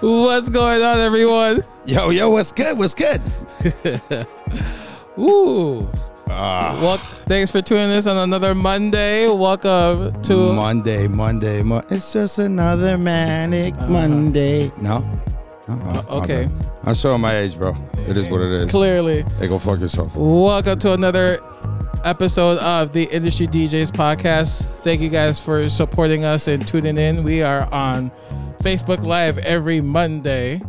What's going on, everyone? Yo, yo, what's good? What's good? Ooh. Ah, Well, thanks for tuning in on another Monday. Welcome to Monday, Monday, Mo- It's just another manic Monday. No? My okay. bad. I'm showing my age, bro. It is what it is. clearly. Hey, go fuck yourself. Welcome to another episode of the Industry DJs podcast. Thank you guys for supporting us and tuning in. We are on Facebook Live every Monday.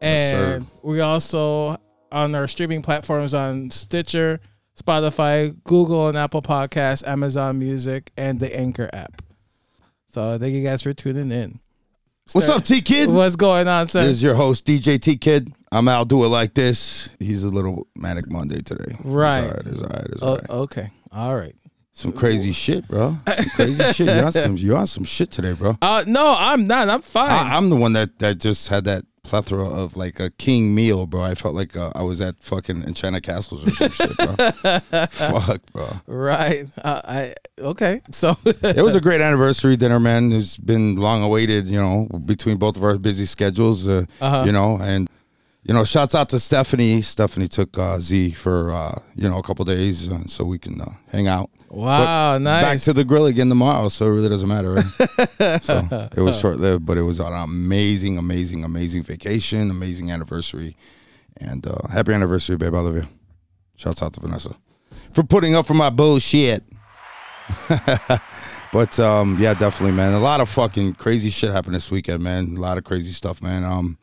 And we also on our streaming platforms on Stitcher, Spotify, Google and Apple Podcasts, Amazon Music, and the Anchor app. So thank you guys for tuning in. What's up, T-Kidd? What's going on, sir? This is your host, DJ T-Kidd. I'm Al Do It Like This. He's a little manic Monday today. Right. It's all right. It's Oh, all right. okay. All right. Some crazy shit, bro. Some crazy shit. You on some? You on some shit today, bro? Uh, no, I'm not. I'm fine. I, I'm the one that that just had that plethora of like a king meal, bro. I felt like uh, I was at fucking Enchanted Castles or some shit, bro. Fuck, bro. Right. Uh, I okay. So It was a great anniversary dinner, man. It's been long awaited, you know, between both of our busy schedules, uh, Uh-huh. you know, and you know, shouts out to Stephanie. Stephanie took uh, Z for uh, you know a couple days, uh, so we can uh, hang out. wow, nice. Back to the grill again tomorrow, so it really doesn't matter. Right? so it was short lived, but it was an amazing, amazing, amazing vacation, amazing anniversary, and uh, happy anniversary, babe. I love you. Shouts out to Vanessa for putting up for my bullshit. but um, yeah, definitely, man. A lot of fucking crazy shit happened this weekend, man. A lot of crazy stuff, man. Um,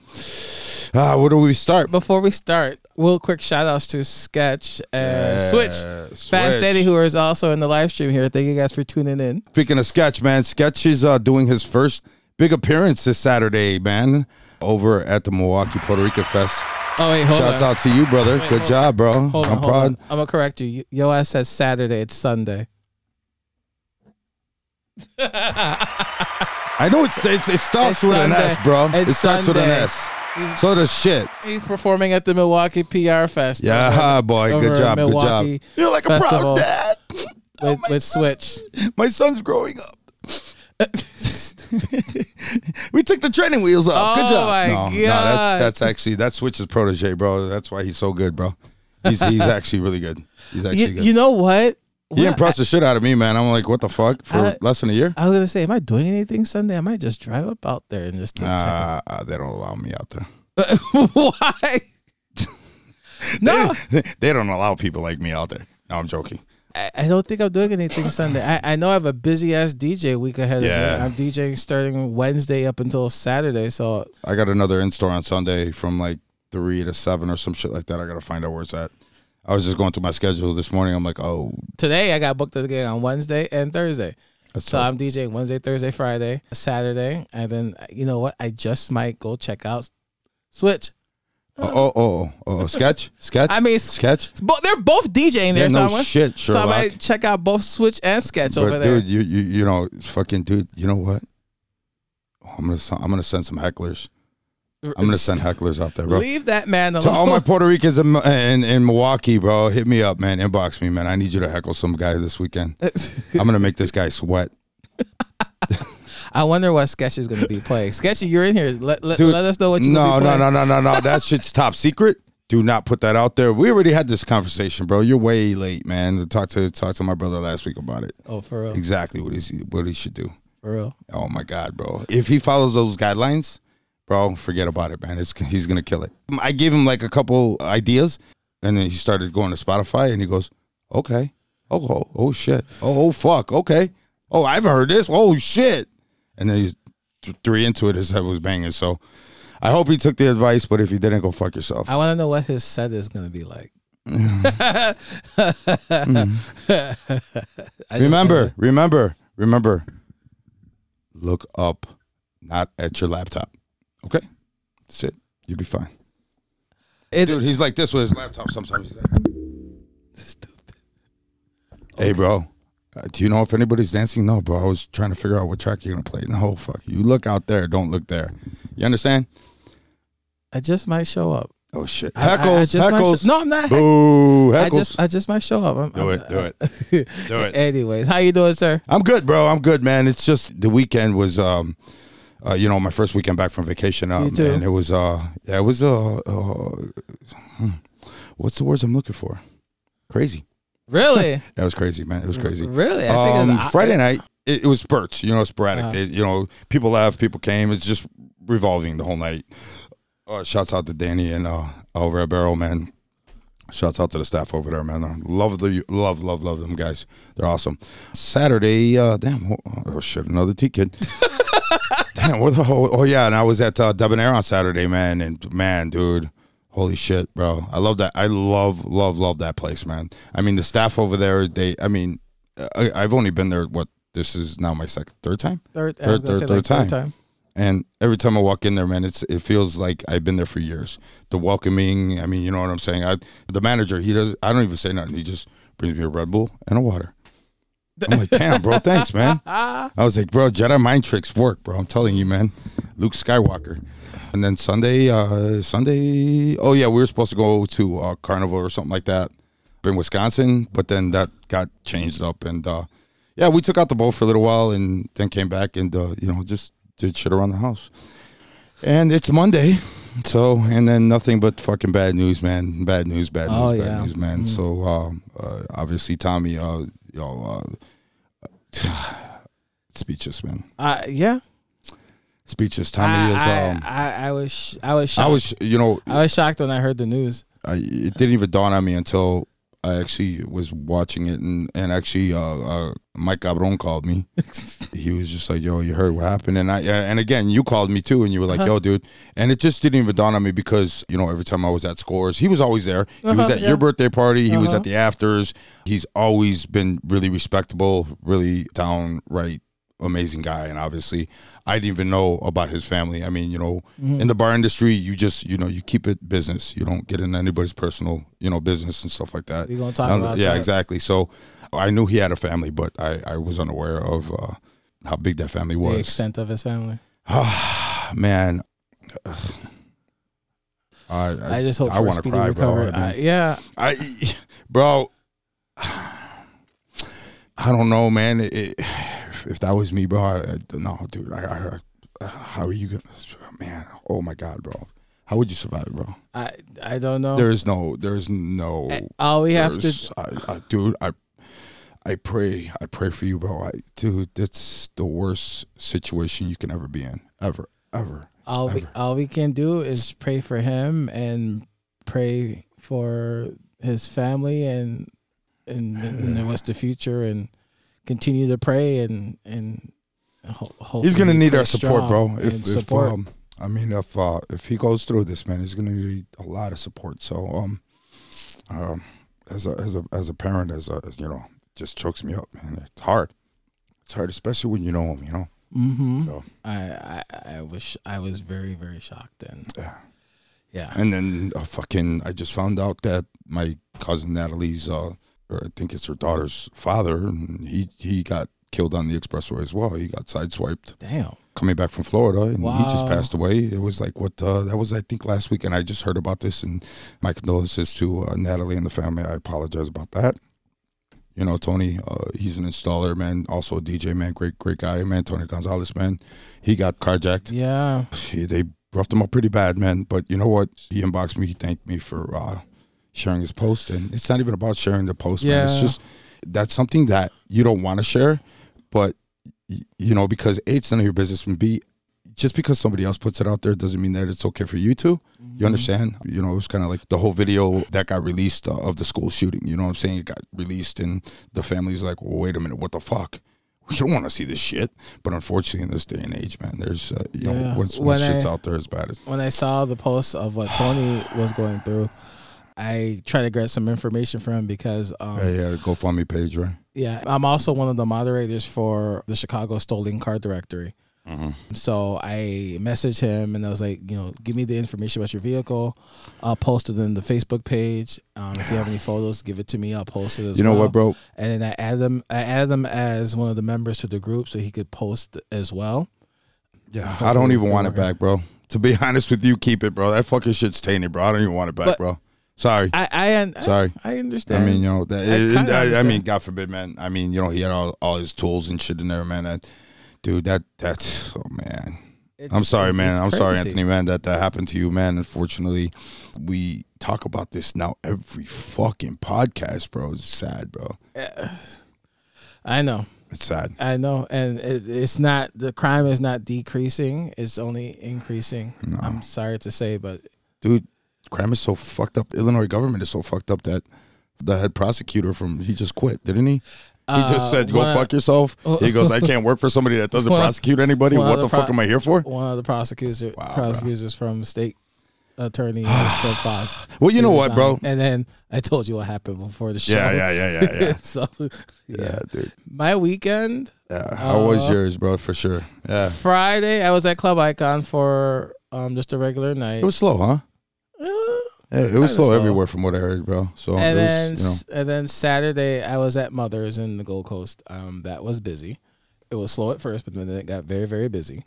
uh, where do we start? Before we start, real quick shout outs to Sketch and Yeah, Switch. Fast Switch. Daddy, who is also in the live stream here. Thank you guys for tuning in. Speaking of Sketch, man, Sketch is uh, doing his first big appearance this Saturday, man, over at the Milwaukee Puerto Rican Fest. Oh wait, hold Shouts on. out to you, brother. Wait, Good job, bro. Hold I'm hold proud. on. I'm gonna correct you. Yo I said Saturday. It's Sunday. I know it's, it's it starts It's with an S, bro. It's it starts with an S. He's, So does shit. he's performing at the Milwaukee PR Fest. Yeah, over- boy. over Good job. Good job. You're like a proud dad. Oh, with, my, with Switch. my son's growing up. we took the training wheels off. Good Oh job. my no, no, that's that's actually that's Switch's protege, bro. That's why he's so good, bro. He's he's actually really good. He's actually you, good. you know what? He impressed the shit out of me, man. I'm like, what the fuck? For I- less than a year? I was gonna say, am I doing anything Sunday? I might just drive up out there and just take Uh, uh, they don't allow me out there. Why? no, They, they don't allow people like me out there. No, I'm joking. I, I don't think I'm doing anything Sunday. I, I know I have a busy ass DJ week ahead Yeah. of me. I'm DJing starting Wednesday up until Saturday. So I got another in store on Sunday from like three to seven or some shit like that. I gotta find out where it's at. I was just going through my schedule this morning. I'm like, oh, today I got booked again on Wednesday and Thursday. that's So. I'm DJing Wednesday, Thursday, Friday, Saturday, and then you know what? I just might go check out Switch. oh, oh, oh, oh, oh, oh sketch, sketch. I mean, sketch. But they're both DJing there, Yeah, so, no I went- shit, so I Sherlock. might check out both Switch and Sketch over But there. dude, you you you know, fucking dude. You know what? Oh, I'm gonna s- I'm gonna send some hecklers. I'm gonna send hecklers out there, bro. Leave that man alone. To all my Puerto Ricans in, in, in Milwaukee, bro, hit me up, man. Inbox me, man. I need you to heckle some guy this weekend. I'm gonna make this guy sweat. I wonder what Sketch is going to be playing. Sketchy, you're in here. Let, let, Dude, let us know what you're No, going to be no, no, no, no, no. That shit's top secret. Do not put that out there. We already had this conversation, bro. You're way late, man. Talk to talk to my brother last week about it. Oh, for real. Exactly what he what he should do. For real. Oh my god, bro. If he follows those guidelines, bro, forget about it, man. It's he's gonna kill it. I gave him like a couple ideas, and then he started going to Spotify, and he goes, "Okay, oh, oh, oh shit, oh, oh fuck, okay, oh, I haven't heard this, oh shit," and then he's th- three into it. His head was banging. So, I hope he took the advice, but if he didn't, go fuck yourself. I want to know what his set is going to be like. Just- remember, remember, remember. Look up, not at your laptop. Okay, that's it. You'll be fine. It, Dude, he's like this with his laptop sometimes. He's like, Stupid. hey, bro, uh, do you know if anybody's dancing? No, bro. I was trying to figure out what track you're going to play. No, fuck. You look out there. Don't look there. You understand? I just might show up. Oh, shit. I- I- I Heckles, just might heckles. sho- no, I'm not. Boo, I heckles. just, I just might show up. I'm, Do I'm- it, do it. Do it. Anyways, how you doing, sir? I'm good, bro. I'm good, man. It's just the weekend was um Uh, you know, my first weekend back from vacation, um, and it was uh, yeah, it was uh, uh, hmm, what's the words I'm looking for? Crazy. Really? That was crazy, man. It was crazy. Really? I think Um, it was, Friday night, it, it was spurts, you know, sporadic. Uh-huh. It- you know, people left, people came. It's just revolving the whole night. Uh, shouts out to Danny and uh, over at Barrel, man. Shouts out to the staff over there, man. Uh, love the love, love, love them guys. They're awesome. Saturday, uh, damn, oh, oh shit, another T kid. damn, the whole, oh yeah, and I was at uh, Debonair on Saturday, man, and man, dude, holy shit, bro, I love that. I love, love, love that place, man. I mean, the staff over there, they, I mean, I, I've only been there. What this is now my second, third time, third, was third- third- like, third time. and every time I walk in there, man, it's it feels like I've been there for years. The welcoming, I mean, you know what I'm saying. I the manager, he does. I don't even say nothing. He just brings me a Red Bull and a water. I'm like, damn, bro, thanks, man. I was like, bro, Jedi mind tricks work, bro. I'm telling you, man. Luke Skywalker. And then Sunday, uh Sunday, oh yeah, we were supposed to go to uh, Carnival or something like that in Wisconsin, but then that got changed up, and uh yeah, we took out the boat for a little while, and then came back and uh, you know just did shit around the house. And it's Monday, so and then nothing but fucking bad news, man. Bad news, bad news, Oh, bad yeah. news, man. Mhm. So um, uh, obviously, Tommy, uh, know, uh, speechless, man. Uh, yeah. Speechless. Tommy I, is. I, Um, I, I was, sh- I was I was, you know, I was shocked when I heard the news. I, it didn't even dawn on me until I actually was watching it, and and actually, uh, uh, Mike Cabron called me. he was just like, "Yo, you heard what happened?" And I and again, you called me too, and you were like, Uh-huh. "Yo, dude," and it just didn't even dawn on me because you know every time I was at scores, he was always there. He was Uh-huh, at yeah. your birthday party. He was Uh-huh. at the afters. He's always been really respectable, really downright amazing guy. And obviously, I didn't even know about his family. I mean, you know, Mm-hmm. in the bar industry, you just you know you keep it business. You don't get in anybody's personal you know business and stuff like that. We gonna talk Um, about yeah, that. exactly. So I knew he had a family, but I, I was unaware of uh, how big that family was The extent of his family. Man, I, I, I, just hope I wanna speedy cry, bro. I mean- yeah, I, bro, I don't know, man. It, it- if, that was me, bro, I, I, no, dude. I, I, how are you gonna, man? Oh my god, bro. How would you survive, bro? I, I don't know. There is no, there is no. All we have to, I, I, dude, I, I pray, I pray for you, bro. I, dude, that's the worst situation you can ever be in, ever, ever. all we, all we can do is pray for him and pray for his family and and, and what's the future and continue to pray and and ho- He's gonna need our support, bro. If, and if um, I mean, if uh, if he goes through this, man, he's gonna need a lot of support. So, um, um, as a as a as a parent, as a as, you know, just chokes me up, man. It's hard. It's hard, especially when you know him. You know. mm-hmm. So I, I I was I was very very shocked and yeah. yeah And then uh, fucking, I just found out that my cousin Natalie's, uh, I think it's her daughter's father, and he he got killed on the expressway as well. He got sideswiped damn coming back from Florida, and he just passed away. It was like what uh, that was, I think, last week, and I just heard about this. And my condolences to uh, Natalie and the family. I apologize about that. You know, Tony, uh, he's an installer, man. Also a DJ, man. Great, great guy, man. Tony Gonzalez, man. He got carjacked yeah he, they roughed him up pretty bad, man. But you know what? He inboxed me. He thanked me for uh, sharing his post, and it's not even about sharing the post, man. It's just that's something that you don't want to share, but you know because a it's none of your business, and b just because somebody else puts it out there doesn't mean that it's okay for you to. Mm-hmm. You understand? You know, it was kind of like the whole video that got released uh, of the school shooting. You know what I'm saying? It got released, and the family's like, well, wait a minute, what the fuck? We don't want to see this shit. But unfortunately, in this day and age, man, there's, uh, you know, Yeah. once, When shit's I- out there as bad as. when I saw the post of what Tony was going through, I try to get some information from him because, um, Yeah, yeah, GoFundMe page, right? yeah, I'm also one of the moderators for the Chicago Stolen Car Directory. Mm-hmm. So I messaged him and I was like, you know, give me the information about your vehicle. I'll post it in the Facebook page. Um, if you have any photos, give it to me. I'll post it as You know well. what, bro? And then I added them. I added them as one of the members to the group so he could post as well. Yeah, I don't even want it back, bro. To be honest with you, keep it, bro. That fucking shit's tainted, bro. I don't even want it back, But- bro. Sorry. I I, I Sorry. I I understand. mean, you know, that, I it- I, I mean. God forbid, man. I mean, you know, he had all, all his tools and shit in there, man. That, dude, that that's oh man, It's- I'm sorry, man. I'm sorry. Anthony, man, that that happened to you, man. Unfortunately, we talk about this now every fucking podcast, bro. It's sad, bro. I know. It's sad. I know, and it, it's not the crime is not decreasing; it's only increasing. No. I'm sorry to say, but Dude, crime is so fucked up. Illinois government is so fucked up that the head prosecutor from he just quit, didn't he? He just uh, said, "Go fuck yourself." He goes, "I can't work for somebody that doesn't One- prosecute anybody. What the the fuck am I here for?" One of the prosecutors, Wow, prosecutors from state attorney steadfast. Well, you know what, bro? And then I told you what happened before the show. Yeah, yeah, yeah, yeah, yeah. so, yeah. yeah, dude. my weekend Yeah. How was Uh, yours, bro? For sure. Yeah. Friday, I was at Club Icon for um just a regular night. It was slow, huh? Uh, Yeah, it was slow, slow. everywhere from what I heard, bro. So and it then was, you know, and then Saturday I was at Mother's in the Gold Coast. Um, that was busy. It was slow at first, but then it got very very busy.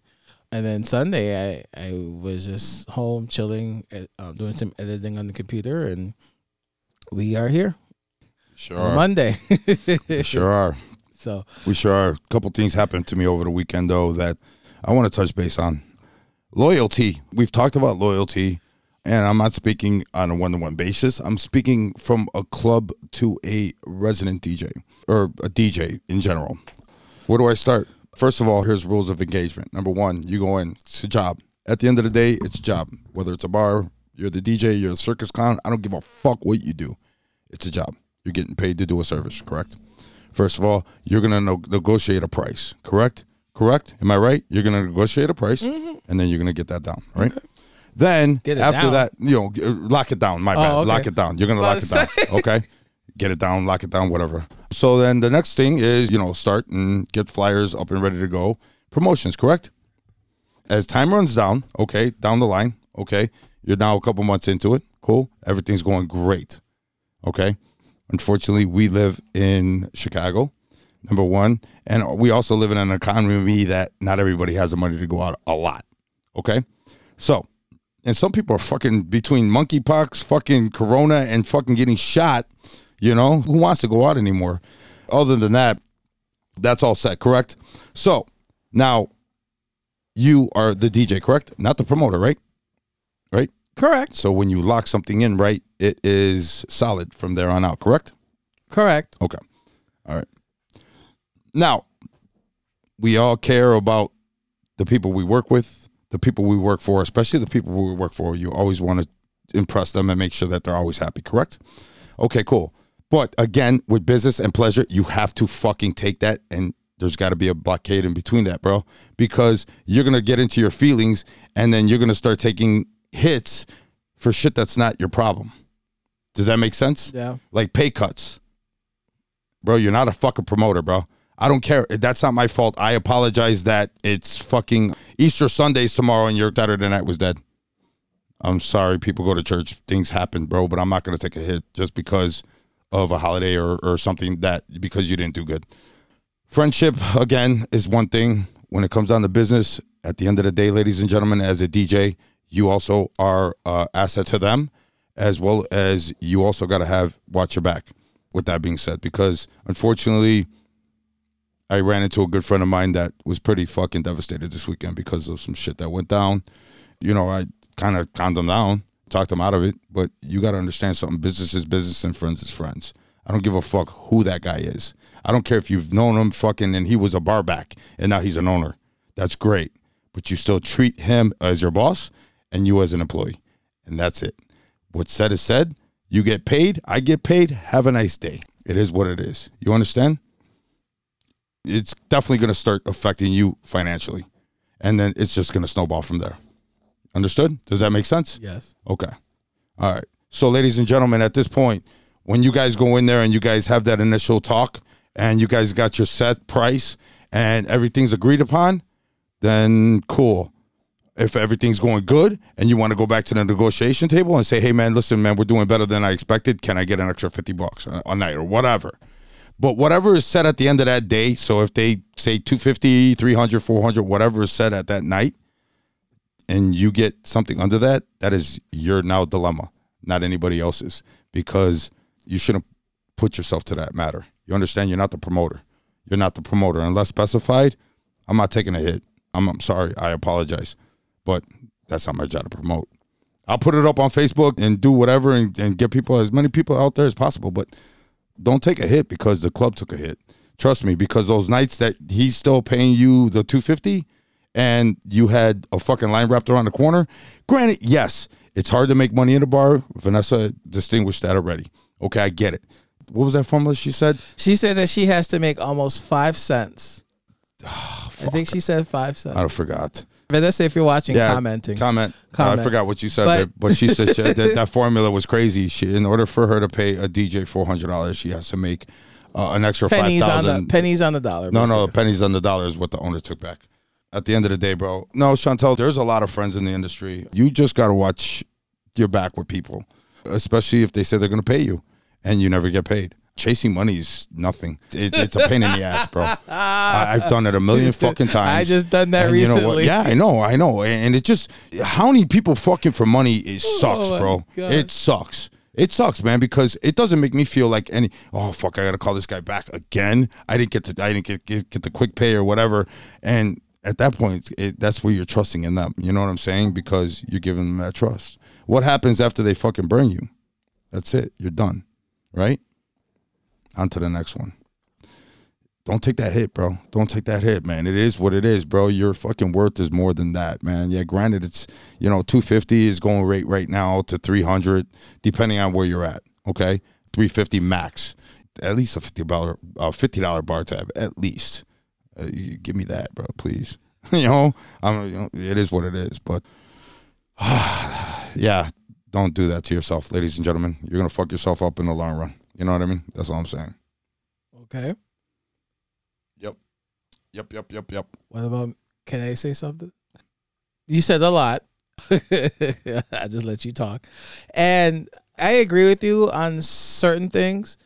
And then Sunday I I was just home chilling, um, doing some editing on the computer, and we are here sure are. Monday. We sure are. So We sure are. A couple things happened to me over the weekend though that I want to touch base on. Loyalty. We've talked about loyalty, and I'm not speaking on a one-to-one basis. I'm speaking from a club to a resident DJ or a DJ in general. Where do I start? First of all, here's rules of engagement. Number one, you go in. It's a job. At the end of the day, it's a job. Whether it's a bar, you're the DJ, you're a circus clown. I don't give a fuck what you do. It's a job. You're getting paid to do a service, correct? First of all, you're gonna no- negotiate a price, correct? Correct? Am I right? You're gonna negotiate a price, mm-hmm. and then you're gonna get that down, right? Then after down. that, you know, uh, lock it down. My bad. okay. Lock it down. You're gonna lock it down. Okay. Get it down, lock it down, whatever. So then the next thing is, you know, start and get flyers up and ready to go. Promotions, correct? As time runs down, okay, down the line, okay, you're now a couple months into it. Cool. Everything's going great. Okay. Unfortunately, we live in Chicago, number one. And we also live in an economy that not everybody has the money to go out a lot. Okay. So, and some people are fucking between monkeypox, fucking corona, and fucking getting shot. You know, who wants to go out anymore? Other than that, that's all set, correct? So now you are the DJ, correct? Not the promoter, right? Right? correct, So when you lock something in, right, it is solid from there on out, correct? correct. Okay. All right. Now, we all care about the people we work with, the people we work for, especially the people we work for. You always want to impress them and make sure that they're always happy, correct? Okay, cool. But again, with business and pleasure, you have to fucking take that and there's got to be a blockade in between that, bro, because you're going to get into your feelings and then you're going to start taking hits for shit that's not your problem. Does that make sense? Yeah, like pay cuts. Bro, you're not a fucking promoter, bro. I don't care. That's not my fault. I apologize that it's fucking Easter Sundays tomorrow and your Saturday night was dead. I'm sorry, people go to church. Things happen, bro, but I'm not going to take a hit just because of a holiday or, or something that because you didn't do good. Friendship, again, is one thing. When it comes down to business, at the end of the day, ladies and gentlemen, as a DJ, you also are uh, asset to them, as well as you also got to have watch your back. With that being said, because unfortunately, I ran into a good friend of mine that was pretty fucking devastated this weekend because of some shit that went down. You know, I kind of calmed him down, talked him out of it, but you got to understand something. Business is business and friends is friends. I don't give a fuck who that guy is. I don't care if you've known him fucking and he was a bar back and now he's an owner. That's great. But you still treat him as your boss and you as an employee. And that's it. What's said is said. You get paid. I get paid. Have a nice day. It is what it is. You understand? It's definitely going to start affecting you financially. And then it's just going to snowball from there. Understood? Does that make sense? yes. Okay. All right. So, ladies and gentlemen, at this point, when you guys go in there and you guys have that initial talk and you guys got your set price and everything's agreed upon, then cool. If everything's going good and you want to go back to the negotiation table and say, hey, man, listen, man, we're doing better than I expected. Can I get an extra 50 bucks a night or whatever? But whatever is said at the end of that day, so if they say 250, 300, 400, whatever is said at that night, and you get something under that, that is your now dilemma, not anybody else's, because you shouldn't put yourself to that matter. You understand? You're not the promoter. You're not the promoter unless specified. I'm not taking a hit. I'm, I'm sorry. I apologize. but that's not my job to promote. I'll put it up on Facebook and do whatever and, and get people as many people out there as possible, but don't take a hit because the club took a hit. Trust me, because those nights that he's still paying you the 250 and you had a fucking line wrapped around the corner. Granted, yes, it's hard to make money in a bar. Vanessa distinguished that already. Okay, I get it. What was that formula she said? She said that she has to make almost five cents. I think she said five cents. I forgot. Vanessa, if you're watching, Yeah, commenting. Comment. Comment. I forgot what you said, But- but, she said she- that, that formula was crazy. She, in order for her to pay a DJ four hundred dollars, she has to make uh, an extra five pennies on the thousand. pennies on the dollar. No, no, pennies on the dollar is what the owner took back. At the end of the day, bro. No, Chantel, there's a lot of friends in the industry. You just got to watch your back with people, especially if they say they're going to pay you and you never get paid. Chasing money is nothing. It, it's a pain in the ass, bro. I, I've done it a million fucking times. I just done that And you know what? recently. Yeah, I know, I know. And it just how many people fucking for money it oh sucks, Oh bro. God. It sucks. It sucks, man, because it doesn't make me feel like any. Oh fuck, I gotta call this guy back again. I didn't get the I didn't get get, get the quick pay or whatever. And at that point, it, that's where you're trusting in them. You know what I'm saying? Because you're giving them that trust. What happens after they fucking burn you? That's it. You're done, right? On to the next one. Don't take that hit, bro. Don't take that hit, man. It is what it is, bro. Your fucking worth is more than that, man. Yeah, granted, it's you know, two fifty is going rate right now to three hundred, depending on where you're at. Okay, three fifty max. At least a fifty dollar, uh, fifty dollar bar tab, at least. Uh, give me that, bro, please. you know, I'm. You know, it is what it is, but yeah, don't do that to yourself, ladies and gentlemen. You're gonna fuck yourself up in the long run. You know what I mean? That's all I'm saying. Okay. Yep, yep, yep, yep. Yep. What about? Can I say something? You said a lot. I just let you talk, and I agree with you on certain things.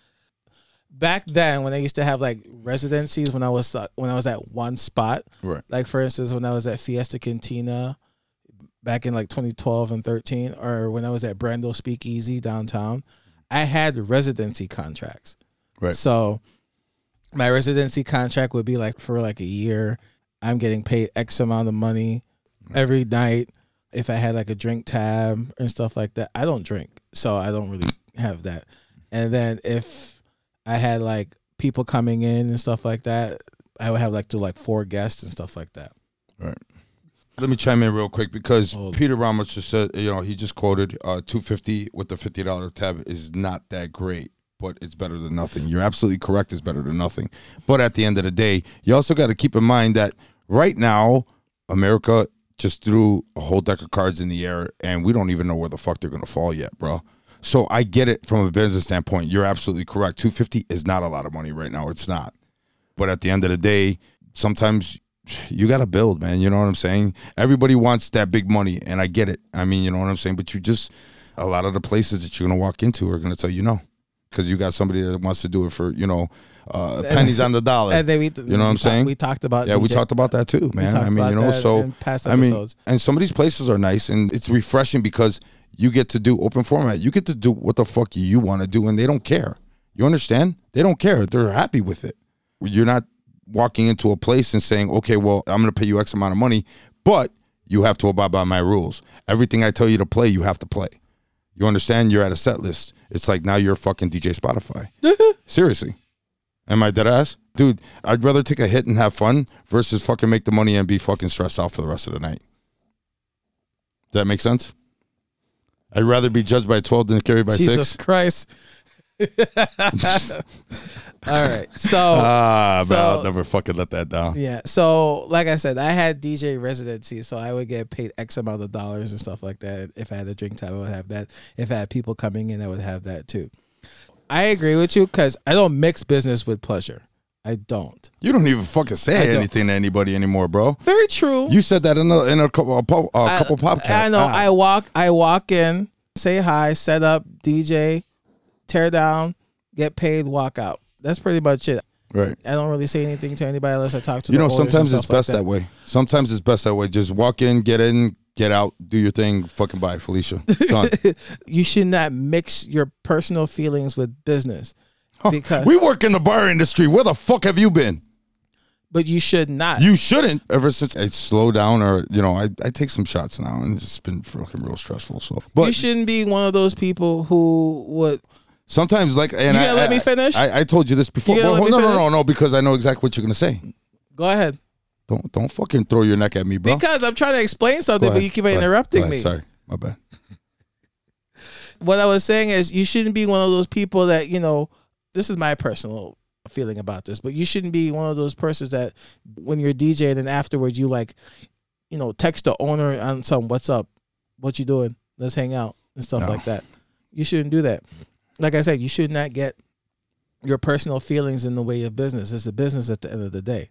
Back then, when I used to have like residencies, when I was uh, when I was at one spot, Right. like for instance, when I was at Fiesta Cantina back in like 2012 and 13, or when I was at Brando Speakeasy downtown, I had residency contracts. Right. So my residency contract would be like for like a year. I'm getting paid X amount of money every night. If I had like a drink tab and stuff like that, I don't drink, so I don't really have that. And then if I had like people coming in and stuff like that, I would have like to like four guests and stuff like that. Let me chime in real quick because. Peter Ramos just said, you know, he just quoted uh, 250 with the $50 tab is not that great, but it's better than nothing. You're absolutely correct, it's better than nothing. But at the end of the day, you also got to keep in mind that right now, America just threw a whole deck of cards in the air and we don't even know where the fuck they're going to fall yet, bro. So I get it from a business standpoint. You're absolutely correct. 250 is not a lot of money right now. It's not. But at the end of the day, sometimes you got to build, man. You know what I'm saying? Everybody wants that big money, and I get it. I mean, you know what I'm saying? But you just, a lot of the places that you're going to walk into are going to tell you no. Because you got somebody that wants to do it for, you know, uh, pennies on the dollar. And then we, You know what I'm talk- saying? We talked about Yeah, we talked about that too, man. I mean, you know, so I mean, and some of these places are nice and it's refreshing because you get to do open format. You get to do what the fuck you want to do and they don't care. You understand? They don't care. They're happy with it. You're not walking into a place and saying, "Okay, well, I'm going to pay you X amount of money, but you have to abide by my rules. Everything I tell you to play, you have to play." You understand? You're at a set list. It's like now you're fucking DJ Spotify. Seriously. Am I dead ass? Dude, I'd rather take a hit and have fun versus fucking make the money and be fucking stressed out for the rest of the night. Does that make sense? I'd rather be judged by 12 than carried by Jesus 6. Christ. All right. So Ah, man, I'll never fucking let that down. yeah. So like I said, I had DJ residency, so I would get paid X amount of dollars and stuff like that. If I had a drink tab, I would have that. If I had people coming in, I would have that too. I agree with you because I don't mix business with pleasure. I don't. You don't even fucking say anything to anybody anymore, bro. Very true. You said that in a, in a couple, a, po- a I- couple podcasts. I know. Ah. I walk. I walk in, say hi, set up, DJ, tear down, get paid, walk out. That's pretty much it. right. I don't really say anything to anybody unless I talk to. You know, sometimes it's like best that. way. Sometimes it's best that way. Just walk in, get in, get out, do your thing, fucking bye, Felicia. Done. you should not mix your personal feelings with business because we work in the bar industry. Where the fuck have you been? but you should not. You shouldn't. Ever since I slow down, or you know, I, I take some shots now, and it's been fucking real stressful. So, but you shouldn't be one of those people who would. Sometimes, like, and You I, let I- me finish? I, I told you this before. Well, no, no, no, no, because I know exactly what you're gonna say. Go ahead. Don't don't fucking throw your neck at me, bro. Because I'm trying to explain something, but you keep interrupting ahead. me. Sorry, my bad. What I was saying is, you shouldn't be one of those people that you know. This is my personal feeling about this, but you shouldn't be one of those persons that when you're DJing and afterwards you like, you know, text the owner on some "What's up? What you doing? Let's hang out" and stuff No. like that. You shouldn't do that. Like I said, you should not get your personal feelings in the way of business. It's a business at the end of the day.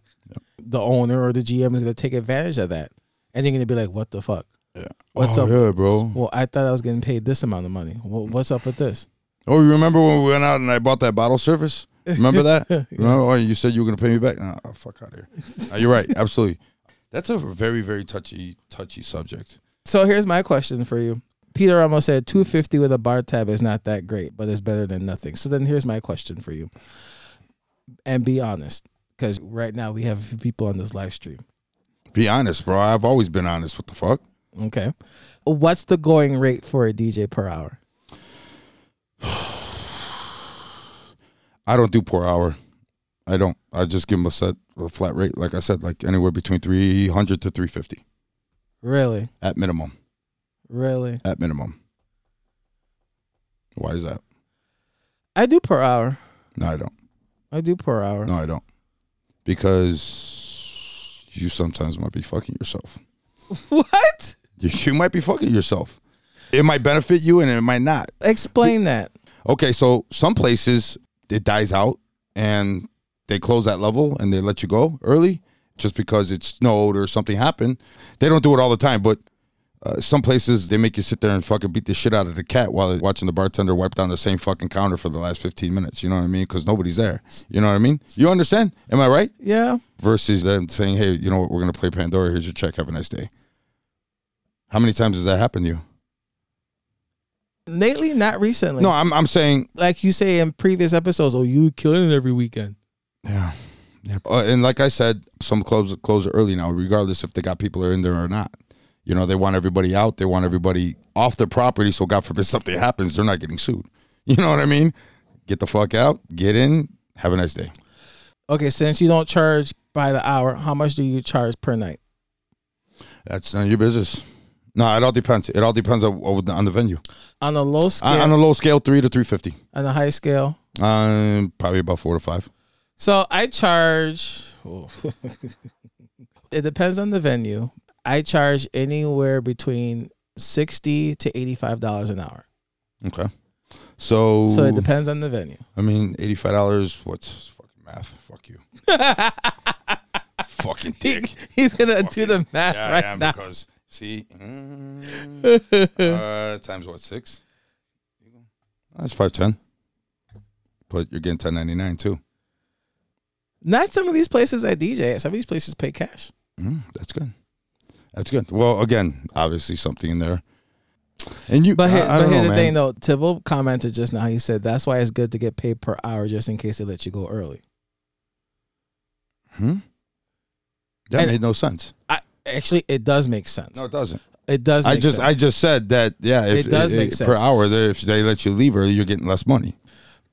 The owner or the GM is going to take advantage of that, and you're going to be like, "What the fuck?" Yeah. What's oh, up? yeah, bro. Well, I thought I was getting paid this amount of money. Well, what's up with this? Oh, you remember when we went out and I bought that bottle service? Remember that? Remember? Oh, you said you were gonna pay me back. Nah, oh, fuck out of here. Nah, you're right. Absolutely. That's a very, very touchy, touchy subject. So here's my question for you. Peter almost said 250 with a bar tab is not that great, but it's better than nothing. So then here's my question for you. And be honest, because right now we have people on this live stream. Be honest, bro. I've always been honest. What the fuck? Okay. What's the going rate for a DJ per hour? I don't do per hour. I don't. I just give them a set, a flat rate. Like I said, like anywhere between three hundred to three fifty Really? at minimum. Really? At minimum. Why is that? I do per hour. No, I don't. I do per hour. No, I don't. Because you sometimes might be fucking yourself. What? You, you might be fucking yourself. It might benefit you and it might not. Explain that. Okay, so some places it dies out and they close that level and they let you go early just because it snowed or something happened. They don't do it all the time, but uh, some places they make you sit there and fucking beat the shit out of the cat while watching the bartender wipe down the same fucking counter for the last 15 minutes. You know what I mean? Because nobody's there. You know what I mean? You understand? Am I right? Yeah. Versus them saying, hey, you know what? We're going to play Pandora. Here's your check. Have a nice day. How many times has that happened to you? Lately, not recently. No, I'm, I'm saying like you say in previous episodes, oh, you killing it every weekend. Yeah. Yeah. Uh, and like I said, some clubs close early now, regardless if they got people are in there or not. You know, they want everybody out. They want everybody off the property. So God forbid something happens, they're not getting sued. You know what I mean? Get the fuck out, get in, have a nice day. Okay, since you don't charge by the hour, how much do you charge per night? That's none of your business. No, it all depends. It all depends on, on the venue. On a low scale, On, on a low scale, three to three fifty. on a high scale. Um, probably about four to five. So I charge. oh. it depends on the venue. I charge anywhere between sixty to eighty-five dollars an hour. Okay. So, So it depends on the venue. I mean, eighty five dollars. What's fucking math? Fuck you. fucking dick. he's gonna do the math Yeah, right I am now. because see, mm, uh, times what six? That's five ten. But you're getting ten ninety nine too. Not some of these places I DJ. at. Some of these places pay cash. Mm, that's good. That's good. Well, again, obviously something in there. And you, But, here, I, I but here's know, the man. thing, though. Tibble commented just now. He said that's why it's good to get paid per hour, just in case they let you go early. Hmm? That And- made no sense. I, actually, it does make sense. No, it doesn't. it does. Make I just, sense. I just said that. Yeah, if, It does make per sense. hour. that If they let you leave early, you're getting less money,